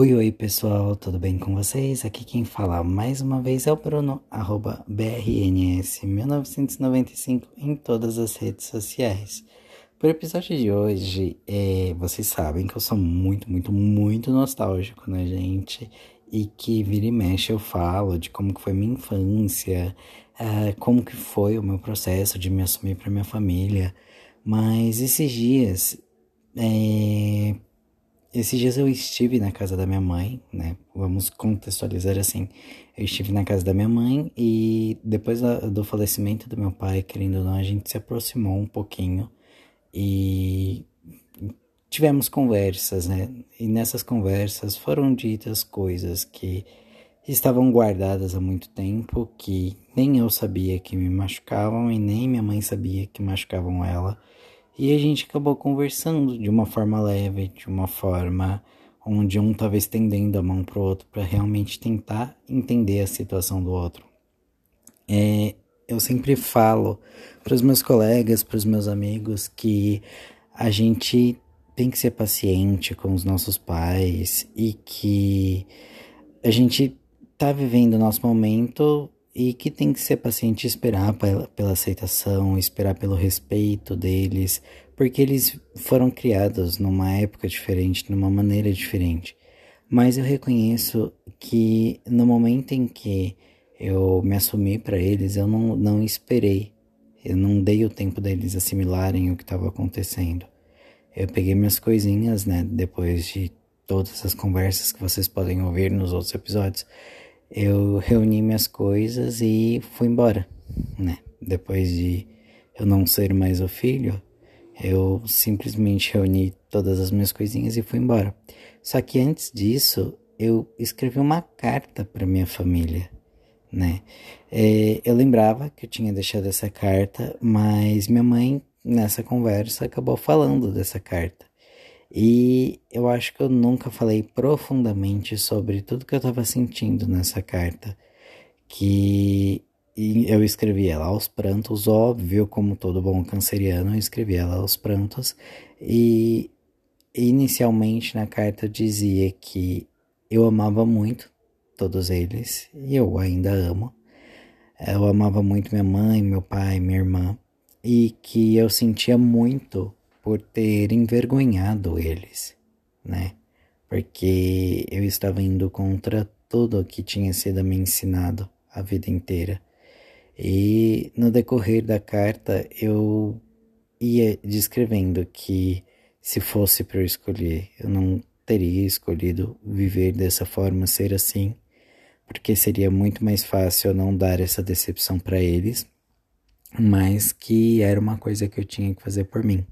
Oi, oi pessoal, tudo bem com vocês? Aqui quem fala mais uma vez é o Bruno, arroba BRNS1995 em todas as redes sociais. O episódio de hoje, é, vocês sabem que eu sou muito, muito, muito nostálgico, né, gente? E que vira e mexe eu falo de como que foi minha infância, uh, como que foi o meu processo de me assumir para minha família. Mas esses dias, é, esses dias eu estive na casa da minha mãe, né? Vamos contextualizar assim. Eu estive na casa da minha mãe e depois do falecimento do meu pai, querendo ou não, a gente se aproximou um pouquinho e tivemos conversas, né? E nessas conversas foram ditas coisas que estavam guardadas há muito tempo, que nem eu sabia que me machucavam e nem minha mãe sabia que machucavam ela. E a gente acabou conversando de uma forma leve, de uma forma onde um estava estendendo a mão pro outro para realmente tentar entender a situação do outro. É, eu sempre falo para os meus colegas, para os meus amigos, que a gente tem que ser paciente com os nossos pais e que a gente tá vivendo o nosso momento e que tem que ser paciente esperar pela, pela aceitação, esperar pelo respeito deles, porque eles foram criados numa época diferente, numa maneira diferente. Mas eu reconheço que no momento em que eu me assumi para eles, eu não, não esperei, eu não dei o tempo deles assimilarem o que estava acontecendo. Eu peguei minhas coisinhas, né, depois de todas as conversas que vocês podem ouvir nos outros episódios eu reuni minhas coisas e fui embora, né? Depois de eu não ser mais o filho, eu simplesmente reuni todas as minhas coisinhas e fui embora. Só que antes disso, eu escrevi uma carta para minha família, né? É, eu lembrava que eu tinha deixado essa carta, mas minha mãe, nessa conversa, acabou falando dessa carta. E eu acho que eu nunca falei profundamente sobre tudo que eu estava sentindo nessa carta, que eu escrevi ela aos prantos, óbvio, como todo bom canceriano, eu escrevi ela aos prantos, e inicialmente na carta dizia que eu amava muito todos eles, e eu ainda amo. Eu amava muito minha mãe, meu pai, minha irmã, e que eu sentia muito por ter envergonhado eles, né? Porque eu estava indo contra tudo que tinha sido me ensinado a vida inteira. E no decorrer da carta eu ia descrevendo que se fosse para eu escolher, eu não teria escolhido viver dessa forma, ser assim, porque seria muito mais fácil eu não dar essa decepção para eles, mas que era uma coisa que eu tinha que fazer por mim.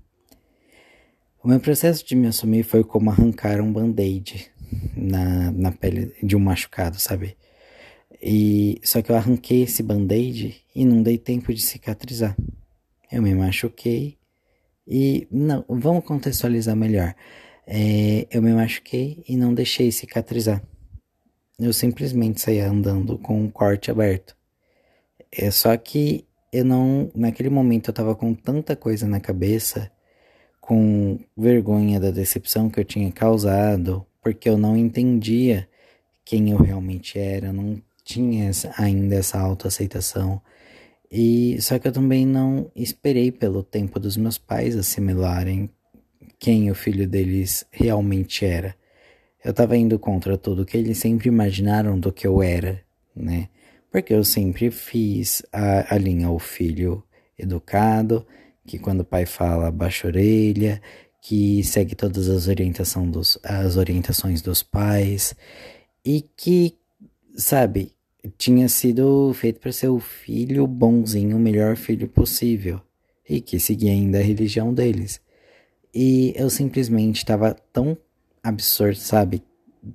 O meu processo de me assumir foi como arrancar um band-aid na, na pele de um machucado, sabe? E só que eu arranquei esse band-aid e não dei tempo de cicatrizar. Eu me machuquei e não, vamos contextualizar melhor. É, eu me machuquei e não deixei cicatrizar. Eu simplesmente saí andando com um corte aberto. É só que eu não, naquele momento eu tava com tanta coisa na cabeça com vergonha da decepção que eu tinha causado, porque eu não entendia quem eu realmente era, não tinha ainda essa autoaceitação. E só que eu também não esperei pelo tempo dos meus pais assimilarem quem o filho deles realmente era. Eu estava indo contra tudo que eles sempre imaginaram do que eu era, né? Porque eu sempre fiz a, a linha o filho educado, que quando o pai fala baixa a orelha, que segue todas as, orientação dos, as orientações dos pais e que, sabe, tinha sido feito para ser o filho bonzinho, o melhor filho possível e que seguia ainda a religião deles. E eu simplesmente estava tão absurdo, sabe,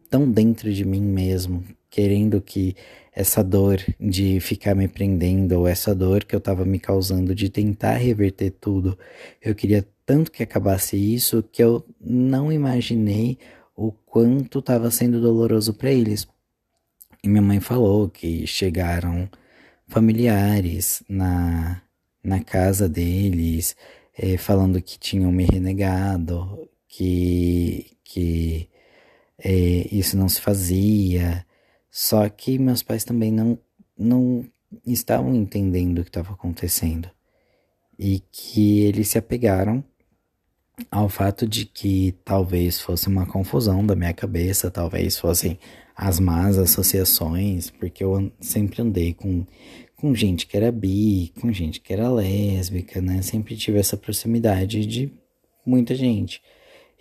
tão dentro de mim mesmo, querendo que essa dor de ficar me prendendo, ou essa dor que eu estava me causando de tentar reverter tudo, eu queria tanto que acabasse isso que eu não imaginei o quanto estava sendo doloroso para eles. E minha mãe falou que chegaram familiares na, na casa deles, é, falando que tinham me renegado, que, que é, isso não se fazia. Só que meus pais também não, não estavam entendendo o que estava acontecendo e que eles se apegaram ao fato de que talvez fosse uma confusão da minha cabeça, talvez fossem as más associações, porque eu sempre andei com, com gente que era bi, com gente que era lésbica, né? Sempre tive essa proximidade de muita gente.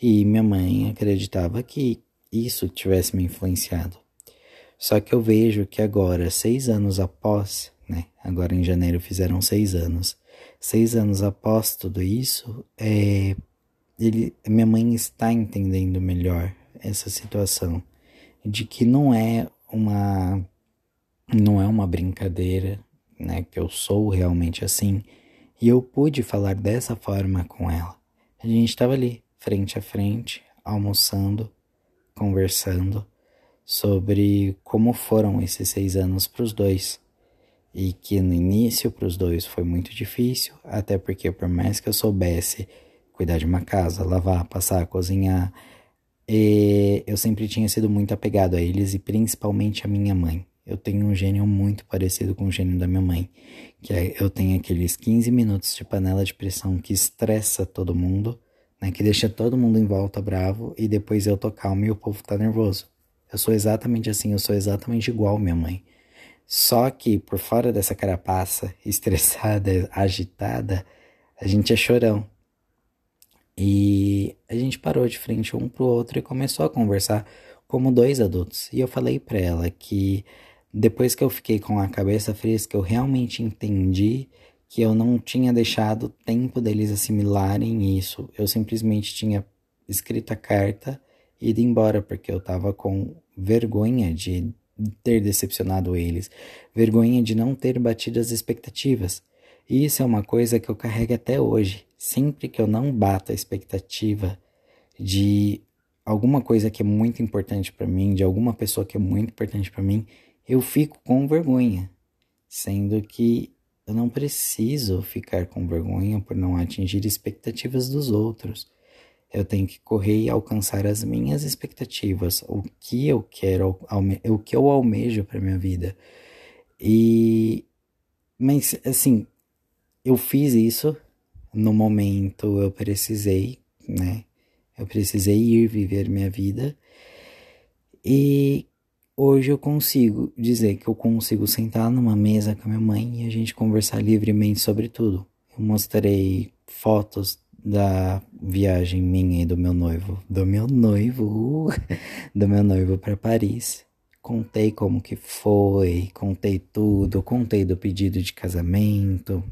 E minha mãe acreditava que isso tivesse me influenciado. Só que eu vejo que agora, seis anos após, né? Agora em janeiro fizeram seis anos. Seis anos após tudo isso, é, ele, minha mãe está entendendo melhor essa situação de que não é uma não é uma brincadeira, né, que eu sou realmente assim, e eu pude falar dessa forma com ela. A gente estava ali, frente a frente, almoçando, conversando sobre como foram esses seis anos para os dois. E que no início para os dois foi muito difícil, até porque por mais que eu soubesse cuidar de uma casa, lavar, passar, cozinhar. Eu sempre tinha sido muito apegado a eles e principalmente a minha mãe. Eu tenho um gênio muito parecido com o gênio da minha mãe, que é, eu tenho aqueles 15 minutos de panela de pressão que estressa todo mundo, né, que deixa todo mundo em volta bravo e depois eu tô calmo e o povo tá nervoso. Eu sou exatamente assim, eu sou exatamente igual minha mãe. Só que por fora dessa carapaça, estressada, agitada, a gente é chorão. E a gente parou de frente um pro outro e começou a conversar como dois adultos. E eu falei para ela que depois que eu fiquei com a cabeça fresca, eu realmente entendi que eu não tinha deixado tempo deles assimilarem isso. Eu simplesmente tinha escrito a carta e ido embora porque eu tava com vergonha de ter decepcionado eles, vergonha de não ter batido as expectativas. E isso é uma coisa que eu carrego até hoje. Sempre que eu não bato a expectativa de alguma coisa que é muito importante para mim, de alguma pessoa que é muito importante para mim, eu fico com vergonha, sendo que eu não preciso ficar com vergonha por não atingir expectativas dos outros. Eu tenho que correr e alcançar as minhas expectativas, o que eu quero, o que eu almejo para minha vida. E mas assim, eu fiz isso no momento eu precisei, né? Eu precisei ir viver minha vida e hoje eu consigo dizer que eu consigo sentar numa mesa com a minha mãe e a gente conversar livremente sobre tudo. Eu mostrei fotos da viagem minha e do meu noivo, do meu noivo, do meu noivo para Paris. Contei como que foi, contei tudo, contei do pedido de casamento,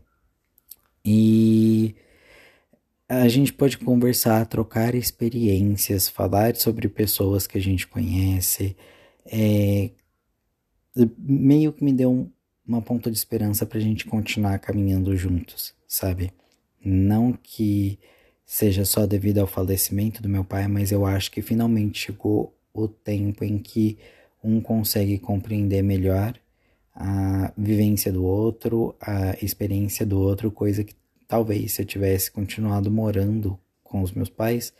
e a gente pode conversar, trocar experiências, falar sobre pessoas que a gente conhece. É, meio que me deu um, uma ponta de esperança para a gente continuar caminhando juntos, sabe? Não que seja só devido ao falecimento do meu pai, mas eu acho que finalmente chegou o tempo em que um consegue compreender melhor a vivência do outro, a experiência do outro, coisa que talvez se eu tivesse continuado morando com os meus pais,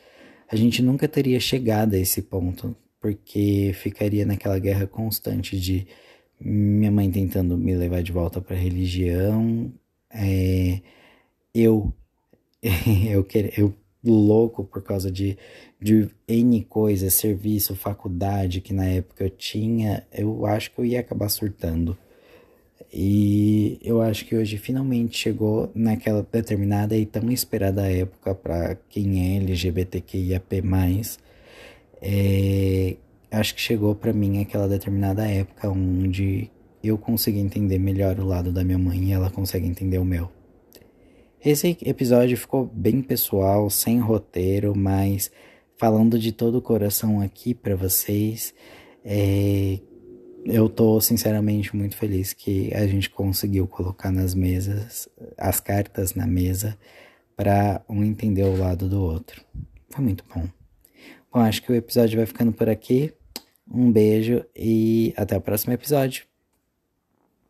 a gente nunca teria chegado a esse ponto, porque ficaria naquela guerra constante de minha mãe tentando me levar de volta para a religião, é, eu eu querer eu louco por causa de, de N coisas, serviço, faculdade que na época eu tinha, eu acho que eu ia acabar surtando. E eu acho que hoje finalmente chegou naquela determinada e tão esperada época para quem é LGBTQIAP+. É, acho que chegou para mim aquela determinada época onde eu consegui entender melhor o lado da minha mãe e ela consegue entender o meu. Esse episódio ficou bem pessoal, sem roteiro, mas falando de todo o coração aqui para vocês. É, eu tô sinceramente muito feliz que a gente conseguiu colocar nas mesas, as cartas na mesa, para um entender o lado do outro. Foi muito bom. Bom, acho que o episódio vai ficando por aqui. Um beijo e até o próximo episódio.